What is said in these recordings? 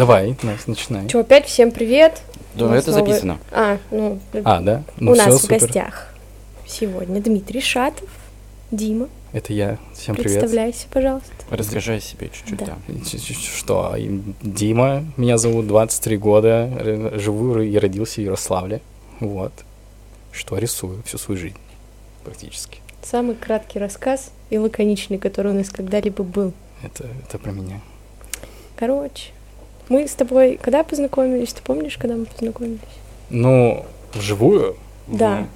Давай, Настя, начинай. Че, опять всем привет. Да, это новый- записано. А, ну, А, да? Ну у нас в супер. гостях сегодня Дмитрий Шатов. Дима, Это я. Всем привет. представляйся, пожалуйста. Расскажи о себе чуть-чуть, Да. да. Что? Дима, меня зовут, 23 года, живу и родился в Ярославле. Вот. Что рисую всю свою жизнь практически. Самый краткий рассказ и лаконичный, который у нас когда-либо был. Это, это про меня. Короче, мы с тобой когда познакомились? Ты помнишь, когда мы познакомились? Ну, вживую, Да,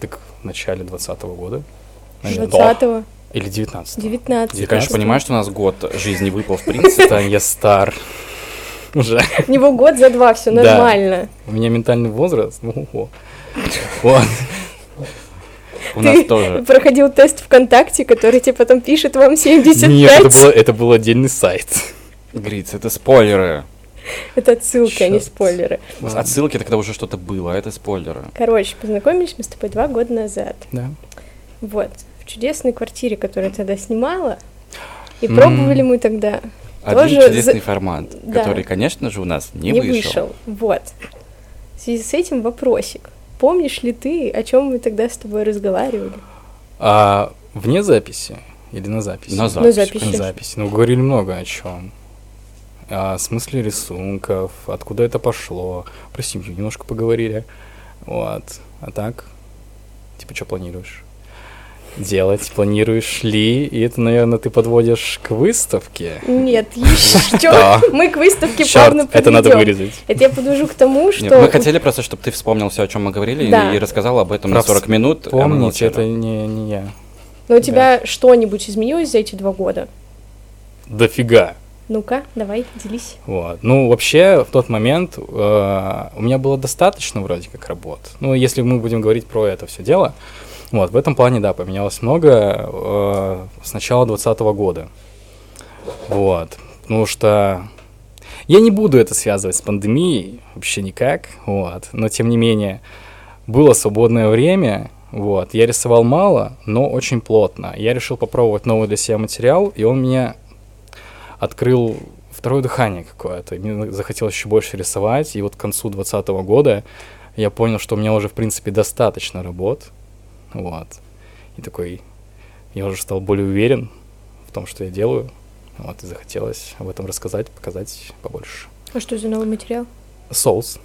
так в начале 20 года. 20-го, Или 19 19 Ты, конечно, понимаешь, что у нас год жизни выпал в принципе. Это я стар. Уже. У него год за два, все Да. нормально. У меня ментальный возраст. Ну, ого. Вот. У нас тоже. Проходил тест ВКонтакте, который тебе потом пишет вам 75. Нет, это, было, это был отдельный сайт. Гриц, это спойлеры. Это отсылки, а не спойлеры. Отсылки, это когда уже что-то было, а это спойлеры. Короче, познакомились мы с тобой два года назад. Да. Вот, в чудесной квартире, которую я тогда снимала. И М. пробовали мы тогда. Один Тоже чудесный за- формат, Да. который, конечно же, у нас не, Не, вышел. вышел. Вот. В связи с этим вопросик. Помнишь ли ты, о чем мы тогда с тобой разговаривали? А вне записи или на записи? На На запись. записи. На записи. Ну, говорили много о чем. О смысле рисунков, откуда это пошло. Про семью немножко поговорили. Вот. А так, типа, что планируешь? Делать, планируешь ли? И это, наверное, ты подводишь к выставке. Нет, еще. Мы к выставке плавно это надо вырезать. Это я подвожу к тому, что... мы хотели просто, чтобы ты вспомнил все, о чем мы говорили, и- рассказал об этом на 40 минут. а молчали. это не, не я. Но у тебя что-нибудь изменилось за эти два года? Дофига. Ну-ка, давай, делись. Вот. Ну, вообще, в тот момент э, у меня было достаточно вроде как работ. Ну, если мы будем говорить про это все дело, вот, в этом плане, да, поменялось много э, с начала 2020 года. Вот. Потому что я не буду это связывать с пандемией, вообще никак, вот. Но, тем не менее, было свободное время, вот. Я рисовал мало, но очень плотно. Я решил попробовать новый для себя материал, и он меня открыл второе дыхание какое-то. Мне захотелось еще больше рисовать, и вот к концу 2020 года я понял, что у меня уже, в принципе, достаточно работ, вот. И такой, я уже стал более уверен в том, что я делаю, вот, и захотелось об этом рассказать, показать побольше. А что за новый материал? Соус.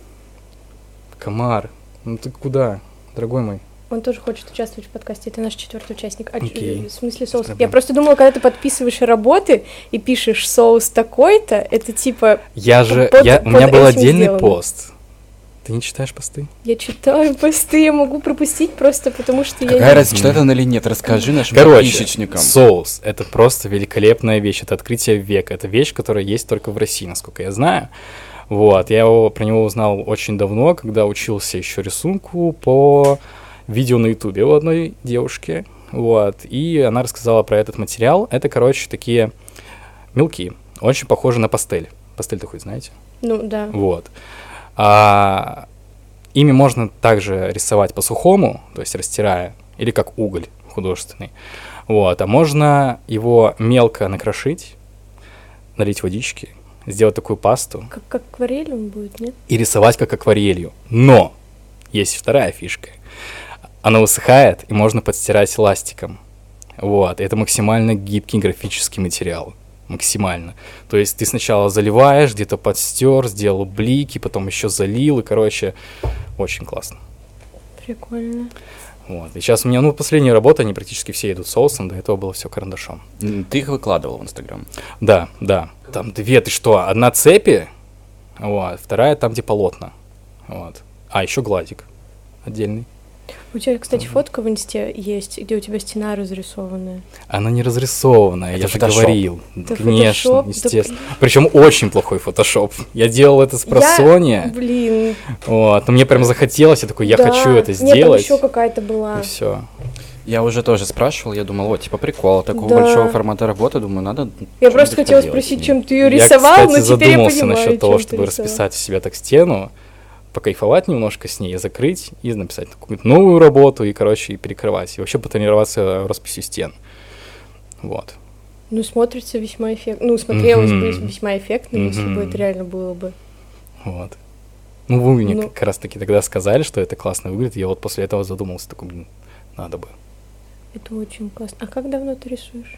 Комар. Ну ты куда, дорогой мой? Он тоже хочет участвовать в подкасте. Это наш четвертый участник. А, чё- в смысле соус? Я просто думала, когда ты подписываешь работы и пишешь соус такой-то, это типа Я же, Под- я, у меня под был отдельный сделано. пост. Ты не читаешь посты? я читаю посты, я могу пропустить просто потому, что я Какая разница, читает он или нет? Расскажи нашим Короче, подписчикам. соус — это просто великолепная вещь, это открытие века, это вещь, которая есть только в России, насколько я знаю. Вот, я его, про него узнал очень давно, когда учился еще рисунку по видео на ютубе у одной девушки, вот, и она рассказала про этот материал. Это, короче, такие мелки, очень похожи на пастель. Пастель такой, знаете? Ну да. Вот. А, ими можно также рисовать по-сухому, то есть растирая, или как уголь художественный. Вот. А можно его мелко накрошить, налить водички, сделать такую пасту Как, как акварель он будет, нет? и рисовать как акварелью. Но есть вторая фишка. Она высыхает, и можно подстирать эластиком. Вот. Это максимально гибкий графический материал. Максимально. То есть ты сначала заливаешь, где-то подстер, сделал блики, потом еще залил, и, короче, очень классно. Прикольно. Вот. И сейчас у меня, ну, последние работы, они практически все идут соусом, до этого было все карандашом. Ты их выкладывал в Инстаграм. Да, да. Там две, ты что, одна цепи, вот, вторая там, где полотна. Вот. А, еще гладик отдельный. У тебя, кстати, фотка в инсте есть, где у тебя стена разрисованная. Она не разрисованная, Это я же фотошоп. говорил. Это Конечно, фотошоп? Да естественно. Причем очень плохой фотошоп. Я делал это с Я- просонья, Блин. вот, но мне прям захотелось, я такой, я да. хочу это Нет, там сделать. еще какая-то была. И все. Я уже тоже спрашивал, я думал, вот, типа, прикол, такого Да. большого формата работы, думаю, надо... Я просто хотела спросить, чем ты ее Я, рисовал, кстати, но теперь я задумался понимаю, насчет того, чтобы рисовал. расписать у себя так стену, покайфовать немножко с ней, закрыть и написать какую-то новую работу и, короче, и перекрывать. И вообще потренироваться росписью стен. Вот. Ну, смотрится весьма эффектно. Ну, смотрелось бы Мгм. весьма эффектно, если бы это реально было бы. Вот. Ну, вы мне Ну. как раз таки тогда сказали, что это классно выглядит. Я вот после этого задумался, такой, блин, надо бы. Это очень классно. А как давно ты рисуешь?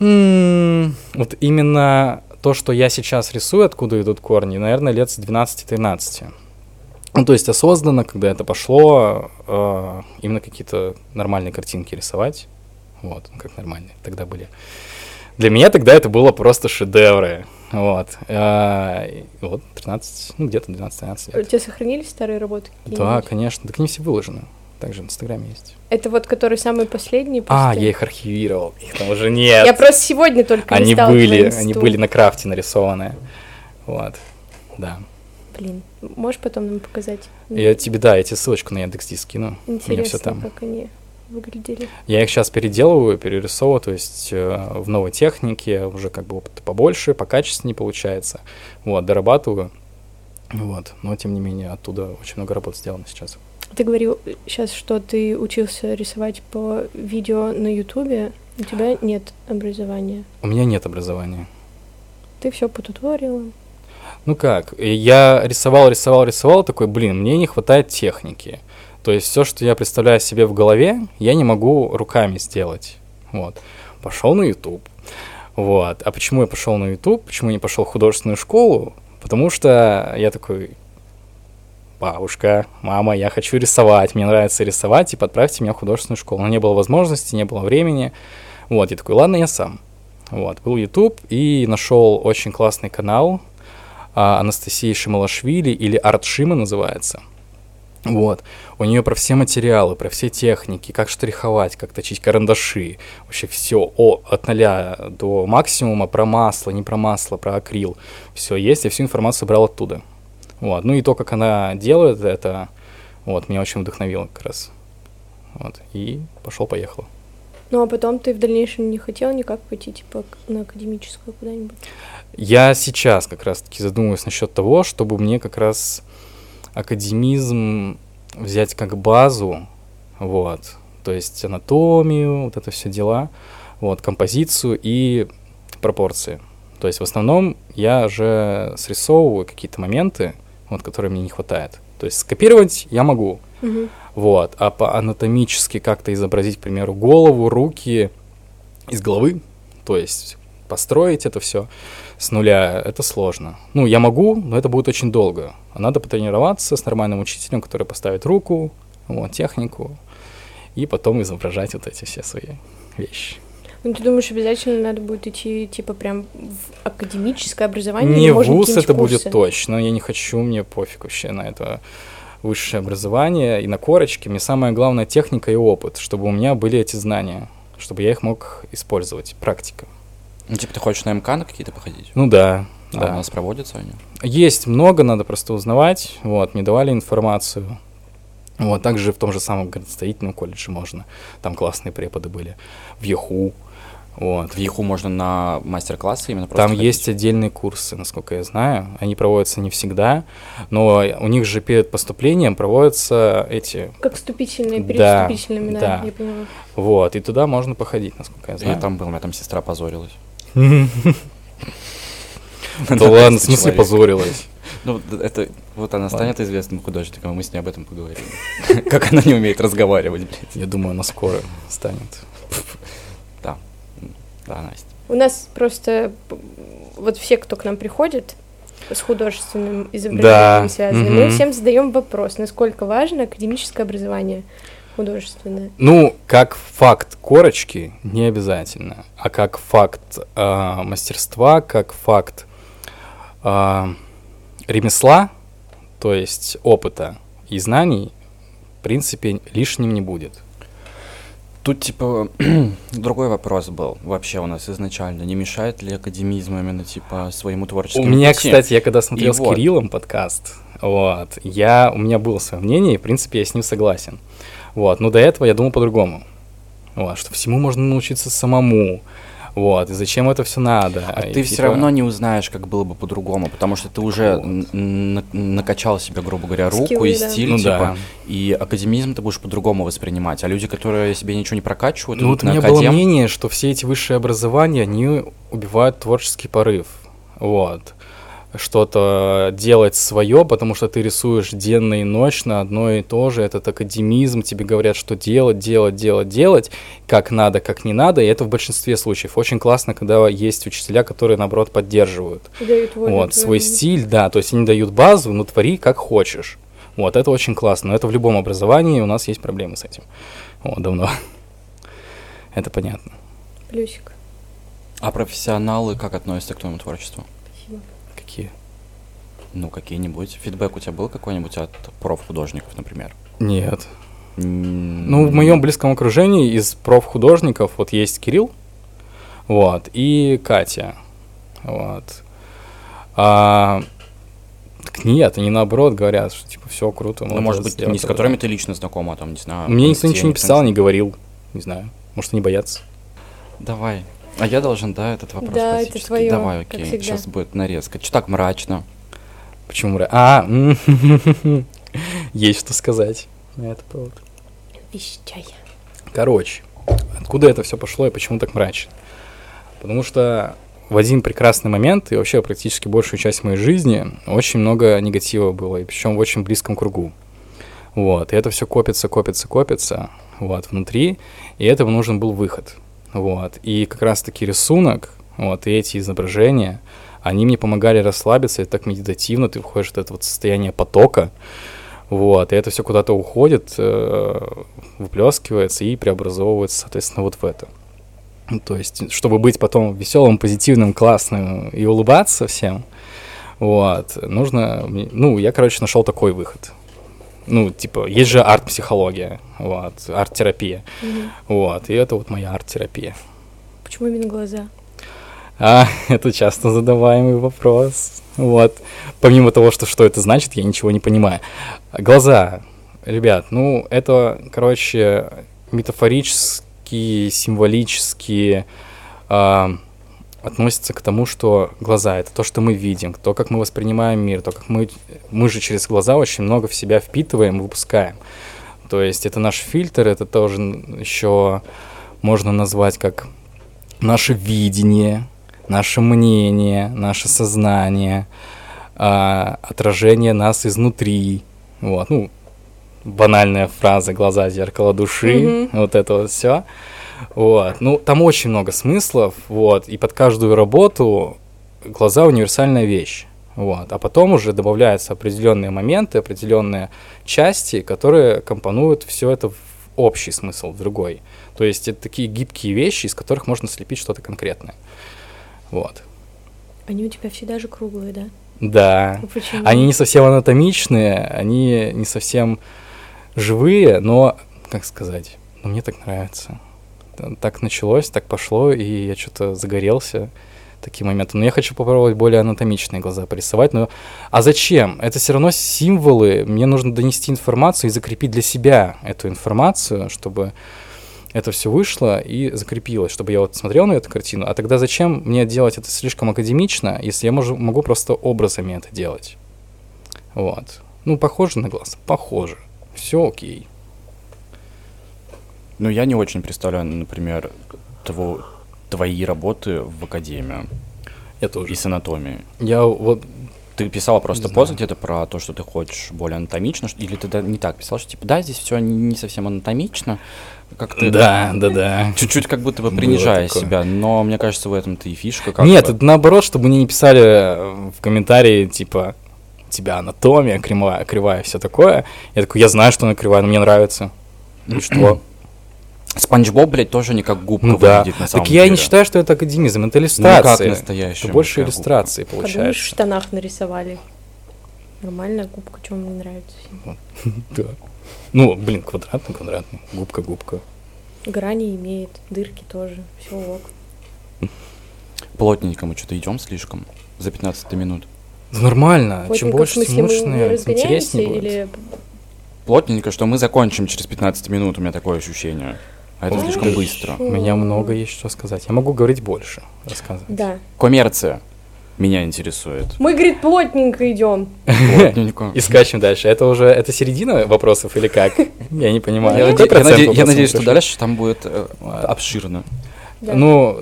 М, Вот именно то, что я сейчас рисую, откуда идут корни, наверное, лет с 12-13. Ну, то есть осознанно, когда это пошло, э, именно какие-то нормальные картинки рисовать. Вот, ну, как нормальные тогда были. Для меня тогда это было просто шедевры. Вот. Э, вот 13, ну, где-то 12-13 У лет. тебя сохранились старые работы? Да, конечно. Так они все выложены. Также в Инстаграме есть. Это вот которые самые последние А, посты? я их архивировал. Их там уже нет. Я просто сегодня только Они были, они были на крафте нарисованы. Вот. Да. Блин, можешь потом нам показать? Я тебе, да, я тебе ссылочку на Яндекс.Диск скину. У меня Интересно, там. как они выглядели. Я их сейчас переделываю, перерисовываю, то есть э, в новой технике уже как бы опыта побольше, покачественнее получается. Вот, дорабатываю. Вот, но тем не менее оттуда очень много работы сделано сейчас. Ты говорил сейчас, что ты учился рисовать по видео на Ютубе. У тебя нет образования. У меня нет образования. Ты все по туториалам. Ну как, я рисовал, рисовал, рисовал, такой, блин, мне не хватает техники. То есть все, что я представляю себе в голове, я не могу руками сделать. Вот. Пошел на YouTube. Вот. А почему я пошел на YouTube? Почему я не пошел в художественную школу? Потому что я такой, бабушка, мама, я хочу рисовать, мне нравится рисовать, и подправьте меня в художественную школу. Но не было возможности, не было времени. Вот, я такой, ладно, я сам. Вот, был YouTube и нашел очень классный канал а, Анастасии Шималашвили, или Артшима называется. Вот. У нее про все материалы, про все техники, как штриховать, как точить карандаши. Вообще все от нуля до максимума про масло, не про масло, про акрил. Все есть, я всю информацию брал оттуда. Вот. Ну и то, как она делает это, вот, меня очень вдохновило как раз. Вот. И пошел-поехал. Ну а потом ты в дальнейшем не хотел никак пойти, типа, на академическую куда-нибудь? Я сейчас как раз-таки задумываюсь насчет того, чтобы мне как раз академизм взять как базу, вот, то есть анатомию, вот это все дела, вот, композицию и пропорции. То есть в основном я же срисовываю какие-то моменты, вот, которые мне не хватает. То есть скопировать я могу, Мгм. вот, а по анатомически как-то изобразить, к примеру, голову, руки из головы, то есть построить это все с нуля, это сложно. Ну, я могу, но это будет очень долго. А надо потренироваться с нормальным учителем, который поставит руку, вот, технику, и потом изображать вот эти все свои вещи. Ну ты думаешь, обязательно надо будет идти, типа, прям в академическое образование? Не в ВУЗ это будет курсы? точно, я не хочу, мне пофиг вообще на это высшее образование и на корочке. Мне самое главное техника и опыт, чтобы у меня были эти знания, чтобы я их мог использовать, практика. Ну, типа, ты хочешь на МК на какие-то походить? Ну да, А да. у нас проводятся они? Есть много, надо просто узнавать. Вот, мне давали информацию. Вот, также в том же самом градостроительном колледже можно. Там классные преподы были. В ЯХУ. Вот. В ЕХУ можно на мастер-классы именно просто Там ходить? есть отдельные курсы, насколько я знаю. Они проводятся не всегда, но у них же перед поступлением проводятся эти... Как вступительные, перед Да, вступительными, да, да. я поняла. Вот, и туда можно походить, насколько я Я знаю. там был, у меня там сестра позорилась. Да ладно, в смысле позорилась? Ну, это вот она станет известным художником, и мы с ней об этом поговорим. Как она не умеет разговаривать, блядь. Я думаю, она скоро станет. Да, Настя. У нас просто вот все, кто к нам приходит с художественным изображением Да, связаны, мы мгм. всем задаем вопрос, насколько важно академическое образование художественное. Ну, как факт корочки не обязательно, а как факт а, мастерства, как факт а, ремесла, то есть опыта и знаний, в принципе, лишним не будет. Тут, типа, другой вопрос был вообще у нас изначально. Не мешает ли академизм именно, типа, своему У творческому меня, пути? кстати, я когда смотрел И с вот. Кириллом подкаст, вот, я, у меня было свое мнение, и, в принципе, я с ним согласен. Вот, но до этого я думал по-другому. Вот, что всему можно научиться самому. Вот, и зачем это все надо? А И ты все типа- равно не узнаешь, как было бы по-другому, потому что ты уже Вот. накачал себе, грубо говоря, руку Скиллы, и да. стиль, Ну типа, да. и академизм ты будешь по-другому воспринимать. А люди, которые себе ничего не прокачивают, Ну вот у на меня было академ, мнение, что все эти высшие образования, они убивают творческий порыв. Вот. Что-то делать свое, потому что ты рисуешь денно и ночно одно и то же. Этот академизм, тебе говорят, что делать, делать, делать, делать, как надо, как не надо. И это в большинстве случаев. Очень классно, когда есть учителя, которые, наоборот, поддерживают. И дают волю Вот, свой твоему. стиль, да, то есть они дают базу, но твори как хочешь. Вот, это очень классно. Но это в любом образовании у нас есть проблемы с этим. Вот, давно. Это понятно. Плюсик. А профессионалы как относятся к твоему творчеству? Ну, какие-нибудь. Фидбэк у тебя был какой-нибудь от профхудожников, например? Нет. Ну, в моем близком окружении из профхудожников вот есть Кирилл, вот, и Катя, вот. А, так нет, они наоборот говорят, что типа все круто. Ну, может быть, не с круто». которыми ты лично знакома, а там, не знаю. Мне никто ничего не писал, не говорил, не знаю. Может, они боятся. Давай. А я должен, да, этот вопрос Да, это классический? твоё, Давай, окей. Сейчас будет нарезка. Что так мрачно? Почему? мра- А, есть что сказать на этот повод. Вещай. Короче, откуда это все пошло и почему так мрачно? Потому что в один прекрасный момент и вообще практически большую часть моей жизни очень много негатива было, и причем в очень близком кругу. Вот, и это все копится, копится, копится, вот, внутри, и этому нужен был выход. Вот, и как раз-таки рисунок, вот, и эти изображения, они мне помогали расслабиться, и так медитативно ты входишь в это вот состояние потока, вот, и это все куда-то уходит, э, выплескивается и преобразовывается, соответственно, вот в это. Ну, То есть, чтобы быть потом веселым, позитивным, классным и улыбаться всем, вот, нужно, ну, я, короче, нашел такой выход. Ну, типа, есть же арт-психология, вот, арт-терапия, Мгм. вот, и это вот моя арт-терапия. Почему именно глаза? А, это часто задаваемый вопрос. Вот. Помимо того, что что это значит, я ничего не понимаю. Глаза. Ребят, ну, это, короче, метафорически, символически а, относится к тому, что глаза — это то, что мы видим, то, как мы воспринимаем мир, то, как мы... Мы же через глаза очень много в себя впитываем, выпускаем. То есть это наш фильтр, это тоже еще можно назвать как наше видение, наше мнение, наше сознание, а, отражение нас изнутри. Вот, ну, банальная фраза «глаза, зеркало души», Мгм. вот это вот все. Вот, ну, там очень много смыслов, вот, и под каждую работу глаза универсальная вещь. Вот. А потом уже добавляются определенные моменты, определенные части, которые компонуют все это в общий смысл, в другой. То есть это такие гибкие вещи, из которых можно слепить что-то конкретное. Вот. Они у тебя всегда же круглые, да? Да. Ну, Почему? Они не совсем анатомичные, они не совсем живые, но, как сказать, ну, мне так нравится. Так началось, так пошло, и я что-то загорелся такие моменты. Но я хочу попробовать более анатомичные глаза порисовать. Но... А зачем? Это все равно символы. Мне нужно донести информацию и закрепить для себя эту информацию, чтобы это все вышло и закрепилось, чтобы я вот смотрел на эту картину. А тогда зачем мне делать это слишком академично, если я можу, могу просто образами это делать? Вот. Ну, похоже на глаз? Похоже. Все окей. Ну, я не очень представляю, например, тво- твои работы в академию Я тоже. и с анатомией. Я вот Ты писала просто пост где-то про то, что ты хочешь более анатомично, или ты не так писал, что типа, да, здесь все не совсем анатомично, как ты Да, да, да. чуть-чуть как будто бы принижая себя, но мне кажется, в этом-то и фишка. Как Нет, бы. это наоборот, чтобы мне не писали э, в комментарии, типа, тебя анатомия кривая, кривая, все такое. Я такой, я знаю, что она кривая, но мне нравится. И что? Спанч Боб, блядь, тоже не как губка Ну да. выглядит на самом Так я не деле. считаю, что это академизм, это Ну, иллюстрация. как настоящая это больше иллюстрации Подумаешь, в получается. штанах нарисовали. Нормальная губка, чем мне нравится. Да. Ну, блин, квадратный, квадратный. Губка, губка. Грани имеет, дырки тоже. Все ок. Плотненько мы что-то идем слишком за 15 минут. Ну, нормально. Чем больше, тем лучше, интереснее будет. Плотненько, что мы закончим через 15 минут, у меня такое ощущение. А это слишком быстро. У меня много есть что сказать. Я могу говорить больше, рассказывать. Да. Коммерция меня интересует. Мы, говорит, плотненько идем. Плотненько. И скачем дальше. Это уже, это середина вопросов или как? Я не понимаю. Я, Какой наде- я процент наде- я вопросов надеюсь, что дальше там будет э, обширно. Да. Ну,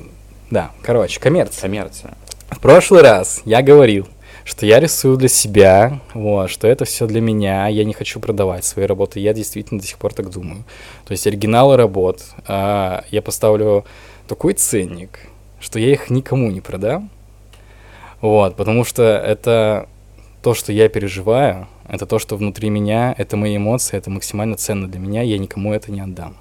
да, короче, коммерция. Коммерция. В прошлый раз я говорил, что я рисую для себя, вот, что это все для меня, я не хочу продавать свои работы. Я действительно до сих пор так думаю. То есть оригиналы работ а, я поставлю такой ценник, что я их никому не продам. Вот, потому что это то, что я переживаю, это то, что внутри меня, это мои эмоции, это максимально ценно для меня, я никому это не отдам.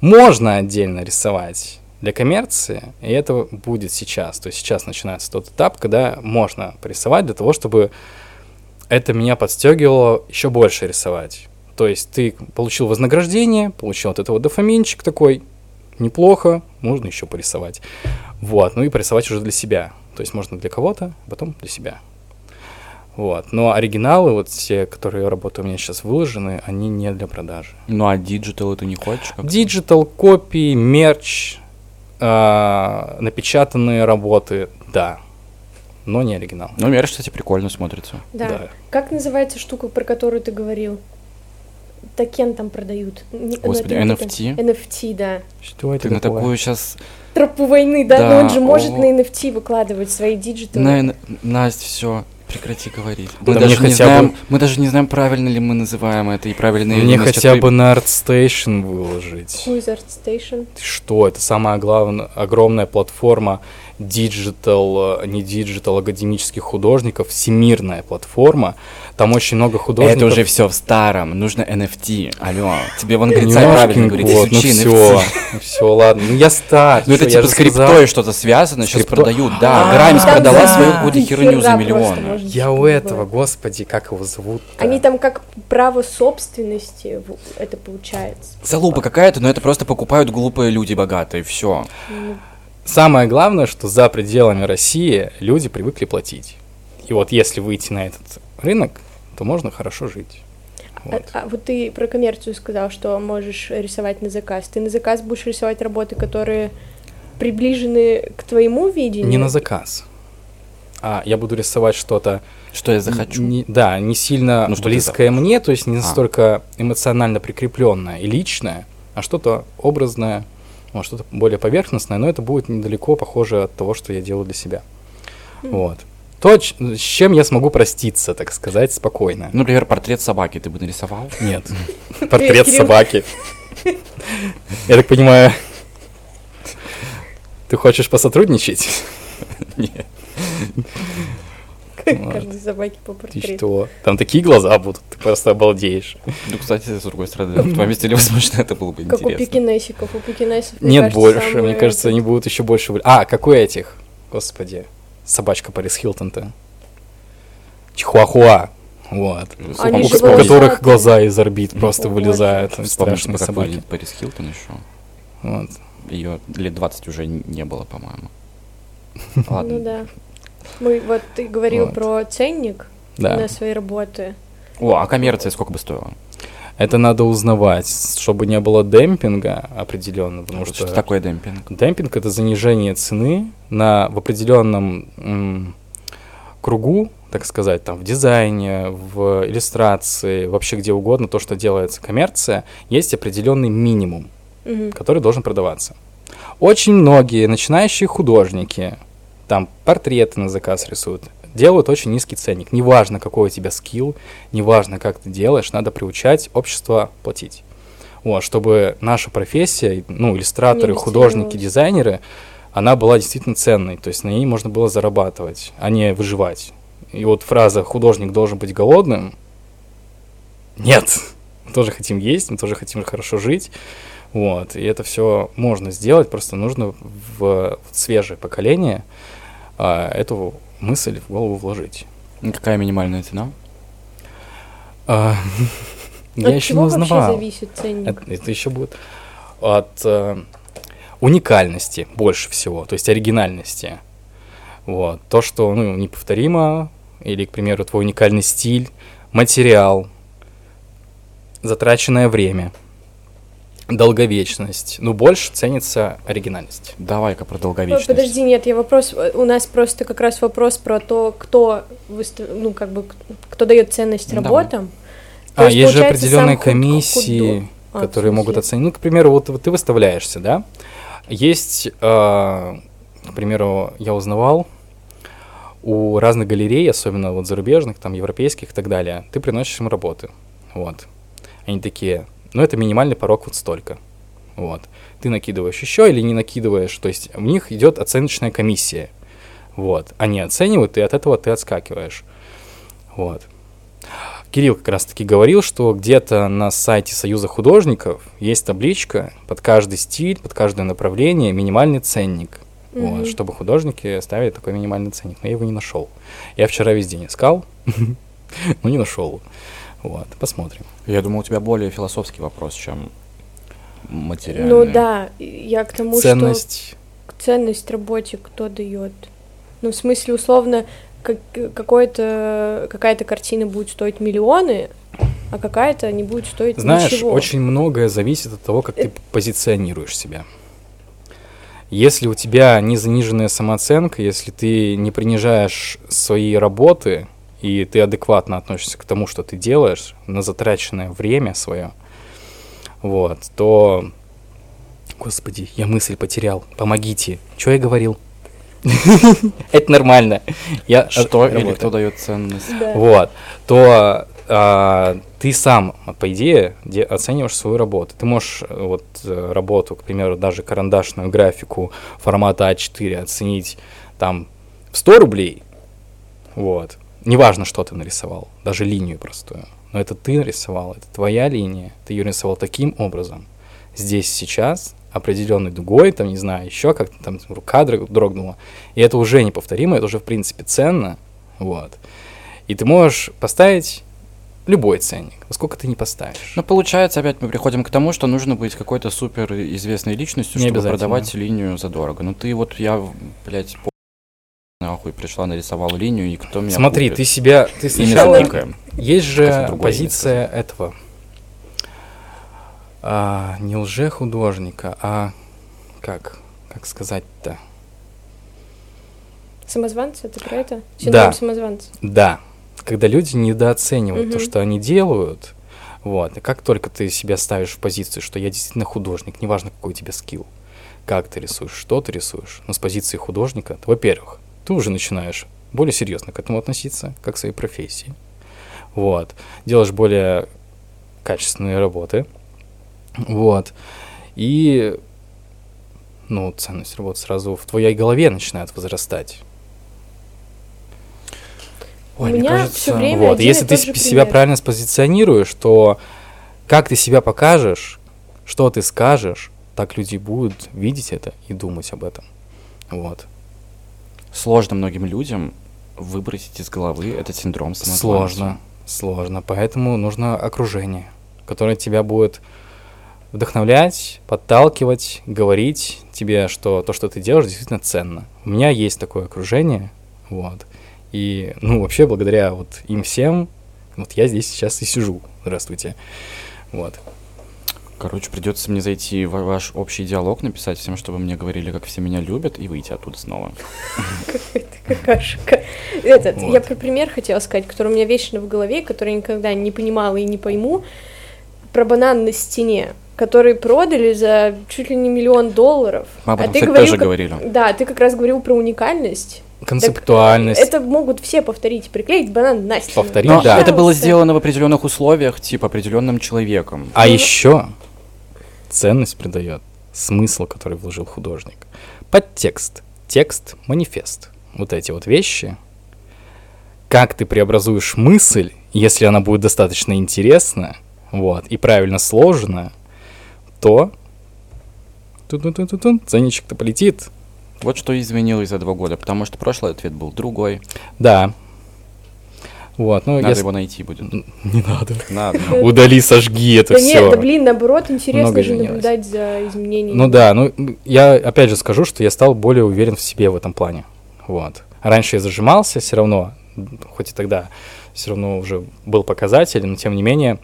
Можно отдельно рисовать для коммерции, и это будет сейчас. То есть сейчас начинается тот этап, когда можно порисовать для того, чтобы это меня подстегивало еще больше рисовать. То есть ты получил вознаграждение, получил от этого дофаминчик такой, неплохо, можно еще порисовать. Вот, ну и порисовать уже для себя. То есть можно для кого-то, потом для себя. Вот. Но оригиналы, вот те, которые работы у меня сейчас выложены, они не для продажи. Ну а digital ты не хочешь? Digital, копии, мерч, а, напечатанные работы, да. Но не оригинал. Ну, мерч, кстати, прикольно смотрится. Да. Да. Как называется штука, про которую ты говорил? Токен там продают. Не- ну, Господи, не NFT? токен. NFT, да. Что это Ты на такое? такую сейчас... Тропу войны, да, Да, но он же может о. на NFT выкладывать свои диджиталы. Настя, все, прекрати говорить. Да Мы, мне даже не хотя знаем, бы- мы даже не знаем, правильно ли мы называем это и правильно ли Мне мы сейчас хотя при- бы на ArtStation выложить. Who is ArtStation? Ты Что? Это самая главная, огромная платформа digital, э, не digital, академических художников, всемирная платформа. Там очень много художников. Это уже все в старом, нужно NFT. Алло, тебе вон Ну, Грицай правильно говорит, кот, ну изучи все, NFT. все, ладно. Ну я стар. Ну это типа с криптой что-то связано, сейчас продают. Да, А, Граймс продала свою какую-то херню за миллион. Я у этого, господи, как его зовут? Они там как право собственности это получается. Залупа какая-то, но это просто покупают глупые люди богатые, все. Самое главное, что за пределами России люди привыкли платить. И вот если выйти на этот рынок, то можно хорошо жить. А, Вот. а вот ты про коммерцию сказал, что можешь рисовать на заказ. Ты на заказ будешь рисовать работы, которые приближены к твоему видению? Не на заказ. А я буду рисовать что-то Что я захочу. Не, да, не сильно Ну, что близкое мне, то есть не А. настолько эмоционально прикрепленное и личное, а что-то образное, вот, что-то более поверхностное, но это будет недалеко похоже от того, что я делаю для себя. Вот. То, с чем я смогу проститься, так сказать, спокойно. Ну, Например, портрет собаки ты бы нарисовал? Нет. Портрет собаки. Я так понимаю, ты хочешь посотрудничать? Нет. Как каждой собаки по Ты портрету. что? Там такие глаза будут, ты просто обалдеешь. Ну, кстати, с другой стороны, в твоем стиле, возможно, это было бы Как у интересно. пекинесиков. У пекинесов, мне Нет больше, мне кажется, они будут еще больше... А, какой этих? Господи, собачка Парис Хилтон-то. Чихуахуа. Вот. Они у, у которых глаза из орбит просто О, вылезают. Страшные как собаки. Пэрис Хилтон еще. Вот. Ее лет 20 уже не было, по-моему. Ну Ладно. да. Мы, вот ты говорил Вот. про ценник Да. на свои работы. О, а коммерция сколько бы стоила? Это надо узнавать, чтобы не было демпинга определенного, потому что что такое демпинг? демпинг это занижение цены на в определенном м, кругу, так сказать, там в дизайне, в иллюстрации, вообще где угодно, то, что делается коммерция, есть определенный минимум. Мгм. который должен продаваться. Очень многие начинающие художники, там портреты на заказ рисуют, делают очень низкий ценник. Неважно, какой у тебя скилл, неважно, как ты делаешь, надо приучать общество платить. Вот, чтобы наша профессия, ну, иллюстраторы, художники, дизайнеры, она была действительно ценной, то есть на ней можно было зарабатывать, а не выживать. И вот фраза «художник должен быть голодным» Нет, мы тоже хотим есть, мы тоже хотим хорошо жить. Вот, и это все можно сделать, просто нужно в, в свежее поколение а, эту мысль в голову вложить. Ну, Какая минимальная цена? А, я еще не узнавал. зависит ценник? Это, это еще будет от э, уникальности больше всего, то есть оригинальности. Вот. То, что ну, неповторимо, или, к примеру, твой уникальный стиль, материал, затраченное время. Долговечность. Ну, больше ценится оригинальность. Давай-ка про долговечность. Подожди, нет, я вопрос. У нас просто как раз вопрос про то, кто выстав- ну, как бы, кто дает ценность Ну, давай. работам. То А, есть же получается, определенные худ- комиссии, худо- А, которые могут оценить. Ну, к примеру, вот, вот ты выставляешься, да? Есть, э, к примеру, я узнавал, у разных галерей, особенно вот зарубежных, там, европейских и так далее, ты приносишь им работы. Вот. Они такие, ну, это минимальный порог вот столько. Вот. Ты накидываешь еще или не накидываешь. То есть у них идет оценочная комиссия. Вот. Они оценивают, и от этого ты отскакиваешь. Вот. Кирилл как раз-таки говорил, что где-то на сайте Союза художников есть табличка под каждый стиль, под каждое направление минимальный ценник. Вот, Мгм. чтобы художники ставили такой минимальный ценник. Но я его не нашел. Я вчера весь день искал, но не нашел. Вот, посмотрим. Я думал, у тебя более философский вопрос, чем материальный. Ну да, я к тому, Ценность. что ценность работе кто дает. Ну, в смысле, условно, как, какой-то, какая-то картина будет стоить миллионы, а какая-то не будет стоить Знаешь, ничего. очень многое зависит от того, как ты позиционируешь себя. Если у тебя не заниженная самооценка, если ты не принижаешь свои работы, и ты адекватно относишься к тому, что ты делаешь, на затраченное время свое, вот, то... Господи, я мысль потерял. Помогите. Что я говорил? Это нормально. Я э, Что или кто дает ценность? Вот, то а, ты сам, по идее, де- оцениваешь свою работу. Ты можешь э, вот э, работу, к примеру, даже карандашную графику формата А4 оценить там в 100 рублей, вот. Неважно, что ты нарисовал, даже линию простую. Но это ты нарисовал, это твоя линия, ты ее рисовал таким образом. Здесь, сейчас, определенной дугой, там, не знаю, еще как-то там рука дрог- дрогнула. И это уже неповторимо, это уже, в принципе, ценно, вот. И ты можешь поставить любой ценник, сколько ты не поставишь. Ну, получается, опять мы приходим к тому, что нужно быть какой-то супер известной личностью, Не чтобы продавать линию задорого. Ну, ты вот, я, блядь. Нахуй пришла, нарисовала линию, и кто меня Смотри, купит? ты себя, ты сначала... Есть же позиция этого а, не лже-художника, а как, как сказать-то? Самозванцы, это про это? Да. Синдром самозванца. Да, когда люди недооценивают то, Мгм. что они делают, вот, и как только ты себя ставишь в позицию, что я действительно художник, неважно, какой у тебя скилл, как ты рисуешь, что ты рисуешь, но с позиции художника, то, во-первых, ты уже начинаешь более серьезно к этому относиться, как к своей профессии, вот, делаешь более качественные работы, вот, и, ну, ценность работы сразу в твоей голове начинает возрастать. У меня всё время Вот, если ты сп- себя пример. правильно спозиционируешь, то как ты себя покажешь, что ты скажешь, так люди будут видеть это и думать об этом. Вот. Сложно многим людям выбросить из головы этот синдром самозванца. Сложно, сложно. Поэтому нужно окружение, которое тебя будет вдохновлять, подталкивать, говорить тебе, что то, что ты делаешь, действительно ценно. У меня есть такое окружение, вот. И, ну, вообще, благодаря вот им всем, вот я здесь сейчас и сижу. Здравствуйте. Вот. Короче, придется мне зайти в ваш общий диалог, написать всем, чтобы мне говорили, как все меня любят, и выйти оттуда снова. Какашка. Этот, я про пример хотела сказать, который у меня вечно в голове, который я никогда не понимала и не пойму, про банан на стене, который продали за чуть ли не миллион долларов. Мы об этом, а ты кстати, говорил, тоже как- говорили. Да, ты как раз говорил про уникальность. Так, Концептуальность. это могут все повторить, приклеить банан на стену. Повторить, Но да. это было сделано в определенных условиях, типа определенным человеком. А Ну, еще ценность придает смысл, который вложил художник. Подтекст, текст, манифест. Вот эти вот вещи. Как ты преобразуешь мысль, если она будет достаточно интересна, вот, и правильно сложена, то тун-тун-тун-тун, ценничек-то полетит. Вот что изменилось за два года, потому что прошлый ответ был другой. Да. Вот, ну, Надо если- его найти будет. Не надо. Надо. Да. Удали, сожги это Да все. нет, да блин, наоборот, интересно Много же изменилось. наблюдать за изменениями. Ну да, ну я опять же скажу, что я стал более уверен в себе в этом плане. Вот. Раньше я зажимался все равно, хоть и тогда все равно уже был показатель, но тем не менее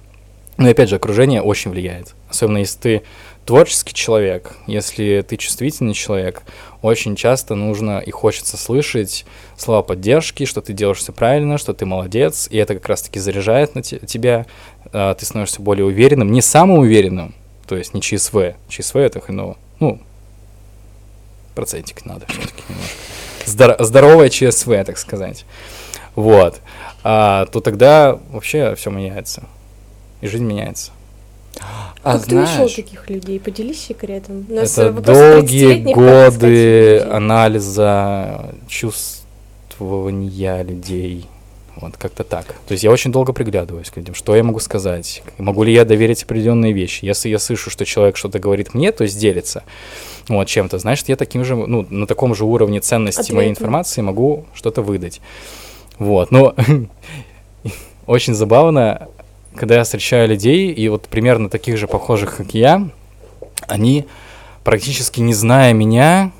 Но опять же, окружение очень влияет. Особенно если ты творческий человек, если ты чувствительный человек, очень часто нужно и хочется слышать слова поддержки, что ты делаешь все правильно, что ты молодец, и это как раз-таки заряжает на те, тебя, а, ты становишься более уверенным, не самым уверенным, то есть не ЧСВ, ЧСВ это хреново, ну, процентик надо все-таки немножко. Здор- здоровое ЧСВ, так сказать. Вот. А, то тогда вообще все меняется. И жизнь меняется. А как ты нашел знаешь, таких людей? Поделись секретом. У нас Это вопрос долгие 30-летних, как искать годы анализа чувствования людей. Вот как-то так. То есть я очень долго приглядываюсь к людям. Что я могу сказать? Могу ли я доверить определенные вещи? Если я слышу, что человек что-то говорит мне, то есть делится вот чем-то, значит, я таким же, ну, на таком же уровне ценности моей Ответно. информации могу что-то выдать. Вот. Но очень забавно, когда я встречаю людей, и вот примерно таких же похожих, как я, они, практически не зная меня,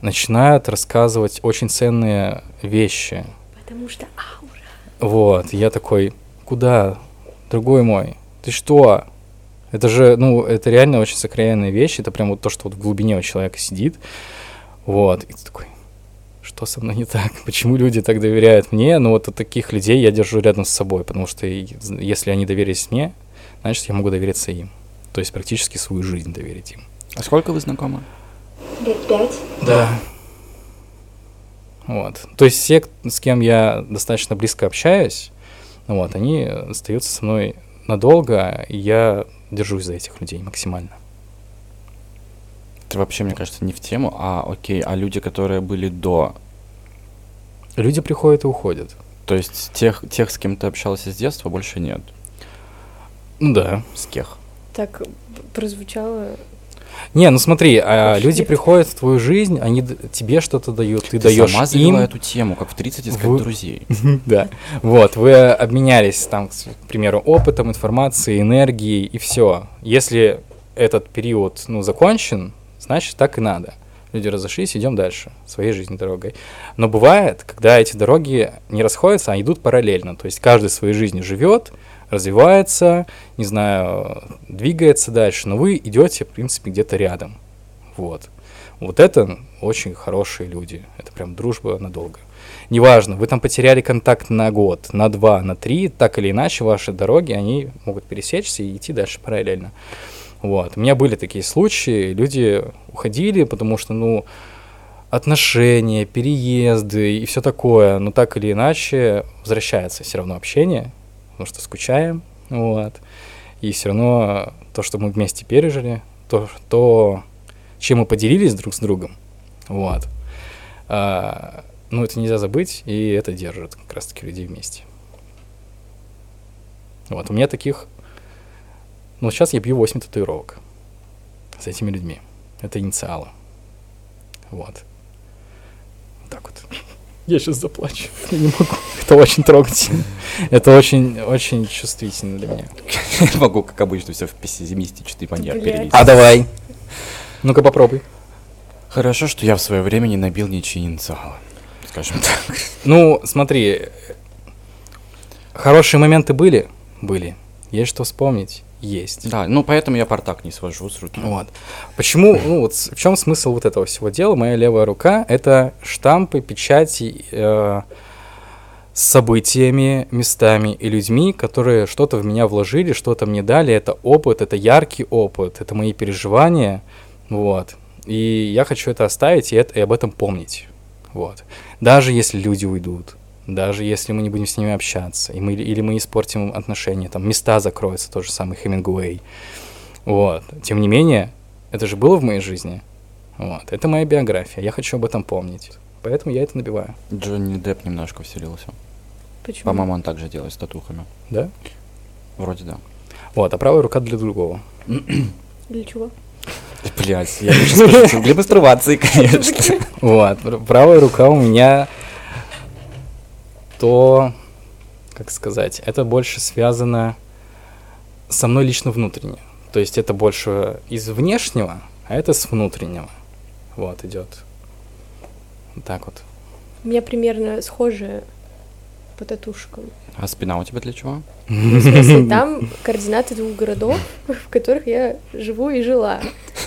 начинают рассказывать очень ценные вещи. Потому что аура. Вот, я такой, куда, другой мой, ты что? Это же, ну, это реально очень сокровенная вещь, это прям вот то, что вот в глубине у человека сидит. Вот, и ты такой, что со мной не так? Почему люди так доверяют мне? Ну, вот от таких людей я держу рядом с собой, потому что если они доверились мне, значит, я могу довериться им. То есть практически свою жизнь доверить им. а сколько вы знакомы? Лет пять. Да. Вот. То есть все, с кем я достаточно близко общаюсь, вот, они остаются со мной надолго, и я держусь за этих людей максимально. Это вообще, мне кажется, не в тему, а окей, а люди, которые были до, Люди приходят и уходят. то есть тех, тех, с кем ты общался с детства, больше нет. Ну да. С кех. Так прозвучало. Не, ну смотри, а люди приходят в твою жизнь, они тебе что-то дают, ты, Ты даешь сама им. эту тему, как в 30 искать Вы- друзей. Да. Вот, вы обменялись там, к примеру, опытом, информацией, энергией, и все. Если этот период, ну, закончен, значит, так и надо. Люди разошлись, идем дальше, своей жизнью дорогой. Но бывает, когда эти дороги не расходятся, а идут параллельно. То есть каждый своей жизнью живет, развивается, не знаю, двигается дальше, но вы идете, в принципе, где-то рядом. Вот. Вот это очень хорошие люди. Это прям дружба надолго. Неважно, вы там потеряли контакт на год, на два, на три, так или иначе ваши дороги, они могут пересечься и идти дальше параллельно. Вот. У меня были такие случаи, люди уходили, потому что, ну, отношения, переезды и все такое, но так или иначе возвращается все равно общение, потому что скучаем, вот. И все равно то, что мы вместе пережили, то, то чем мы поделились друг с другом, вот. А, ну, это нельзя забыть, и это держит как раз-таки людей вместе. Вот, у меня таких... Ну, сейчас я бью 8 татуировок с этими людьми. Это инициалы. Вот. Вот так вот. Я сейчас заплачу. Я не могу. Это очень трогательно. Это очень, очень чувствительно для меня. Я могу, как обычно, все в пессимистичный манер перелить. А давай. Ну-ка попробуй. Хорошо, что я в свое время не набил ничьи инициалы. Скажем так. Ну, смотри, хорошие моменты были? Были. Есть что вспомнить? Есть. Да, ну поэтому я портак не свожу с руки. Вот. Почему, ну вот в чем смысл вот этого всего дела? Моя левая рука — это штампы, печати э, с событиями, местами и людьми, которые что-то в меня вложили, что-то мне дали. Это опыт, это яркий опыт, это мои переживания, вот. И я хочу это оставить и, это, и об этом помнить, вот. Даже если люди уйдут, даже если мы не будем с ними общаться, и мы, или мы испортим отношения, там места закроются, тот же самый Хемингуэй, вот. Тем не менее, это же было в моей жизни. Вот. Это моя биография. Я хочу об этом помнить. Поэтому я это набиваю. Джонни Депп немножко вселился. Почему? По-моему, он также делает с татухами. Да? Вроде да. Вот, а правая рука для другого. Для чего? Блять, я сейчас скажу, для мастурбации, конечно. Вот. пр- Правая рука у меня то, как сказать, это больше связано со мной лично внутренне. То есть это больше из внешнего, а это с внутреннего. Вот, идет. Вот так вот. У меня примерно схожая по татушкам. А спина у тебя для чего? В смысле, там координаты двух городов, в которых я живу и жила.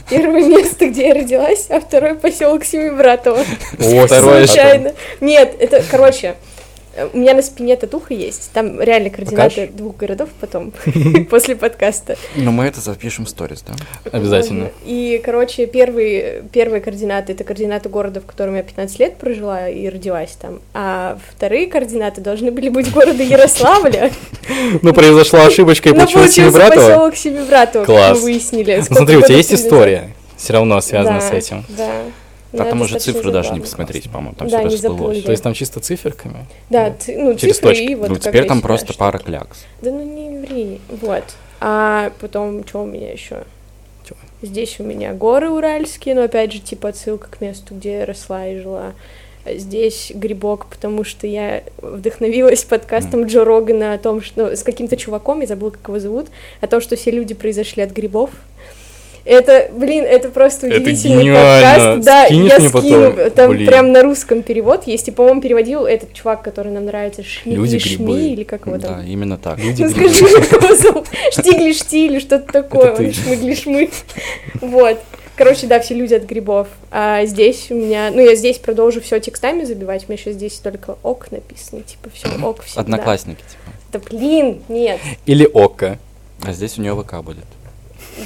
Первое место, где я родилась, а второй поселок Семибратово. О, Второе Случайно. Нет, это, короче, у меня на спине татуха есть. Там реально координаты Покажешь? двух городов потом, после подкаста. Ну, мы это запишем в сторис, да? Обязательно. И, короче, первые, первые координаты — это координаты города, в котором я 15 лет прожила и родилась там. А вторые координаты должны были быть города Ярославля. Ну, произошла ошибочка и Но получилось Семибратово. поселок Семибратово, как Класс. мы выяснили. Ну, смотри, у тебя есть история все равно связанная Да, с этим. Да. А там уже цифры даже не посмотреть, по-моему, там Да, все расплылось. То есть там чисто циферками? Да, цы- ну, Через цифры точки. и вот Ну, теперь там просто что- пара клякс. Да ну не ври. Вот. А потом, что у меня еще? Здесь у меня горы уральские, но опять же, типа отсылка к месту, где я росла и жила. Здесь грибок, потому что я вдохновилась подкастом Джо Рогана о том, что ну, с каким-то чуваком, я забыла, как его зовут, о том, что все люди произошли от грибов. Это, блин, это просто Это удивительный гениально. подкаст. Да, Скинешь я мне скину. потом? Там Блин. прям на русском перевод есть. И, по-моему, переводил этот чувак, который нам нравится, Шми Люди или Шми, или как его там. Да, именно так. Люди Ну грибы. скажи, как его зовут? Штигли шти или что-то такое. Это. Он шмыгли шмы. Вот. Короче, да, все люди от грибов. А здесь у меня... Ну, я здесь продолжу все текстами забивать. У меня сейчас здесь только ок написано. Типа, все ок всегда. Одноклассники, типа. Да блин, нет. Или Ока. А здесь у нее ВК будет.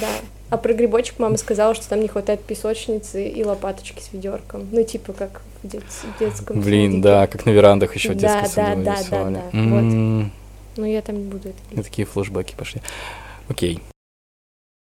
Да. А про грибочек мама сказала, что там не хватает песочницы и лопаточки с ведерком. Ну, типа, как в, дет- в детском Блин, садике. да, как на верандах еще в Да, детском саду да, да, рисовали. да, да, М, Ну, я там не буду это такие флешбеки пошли. Окей.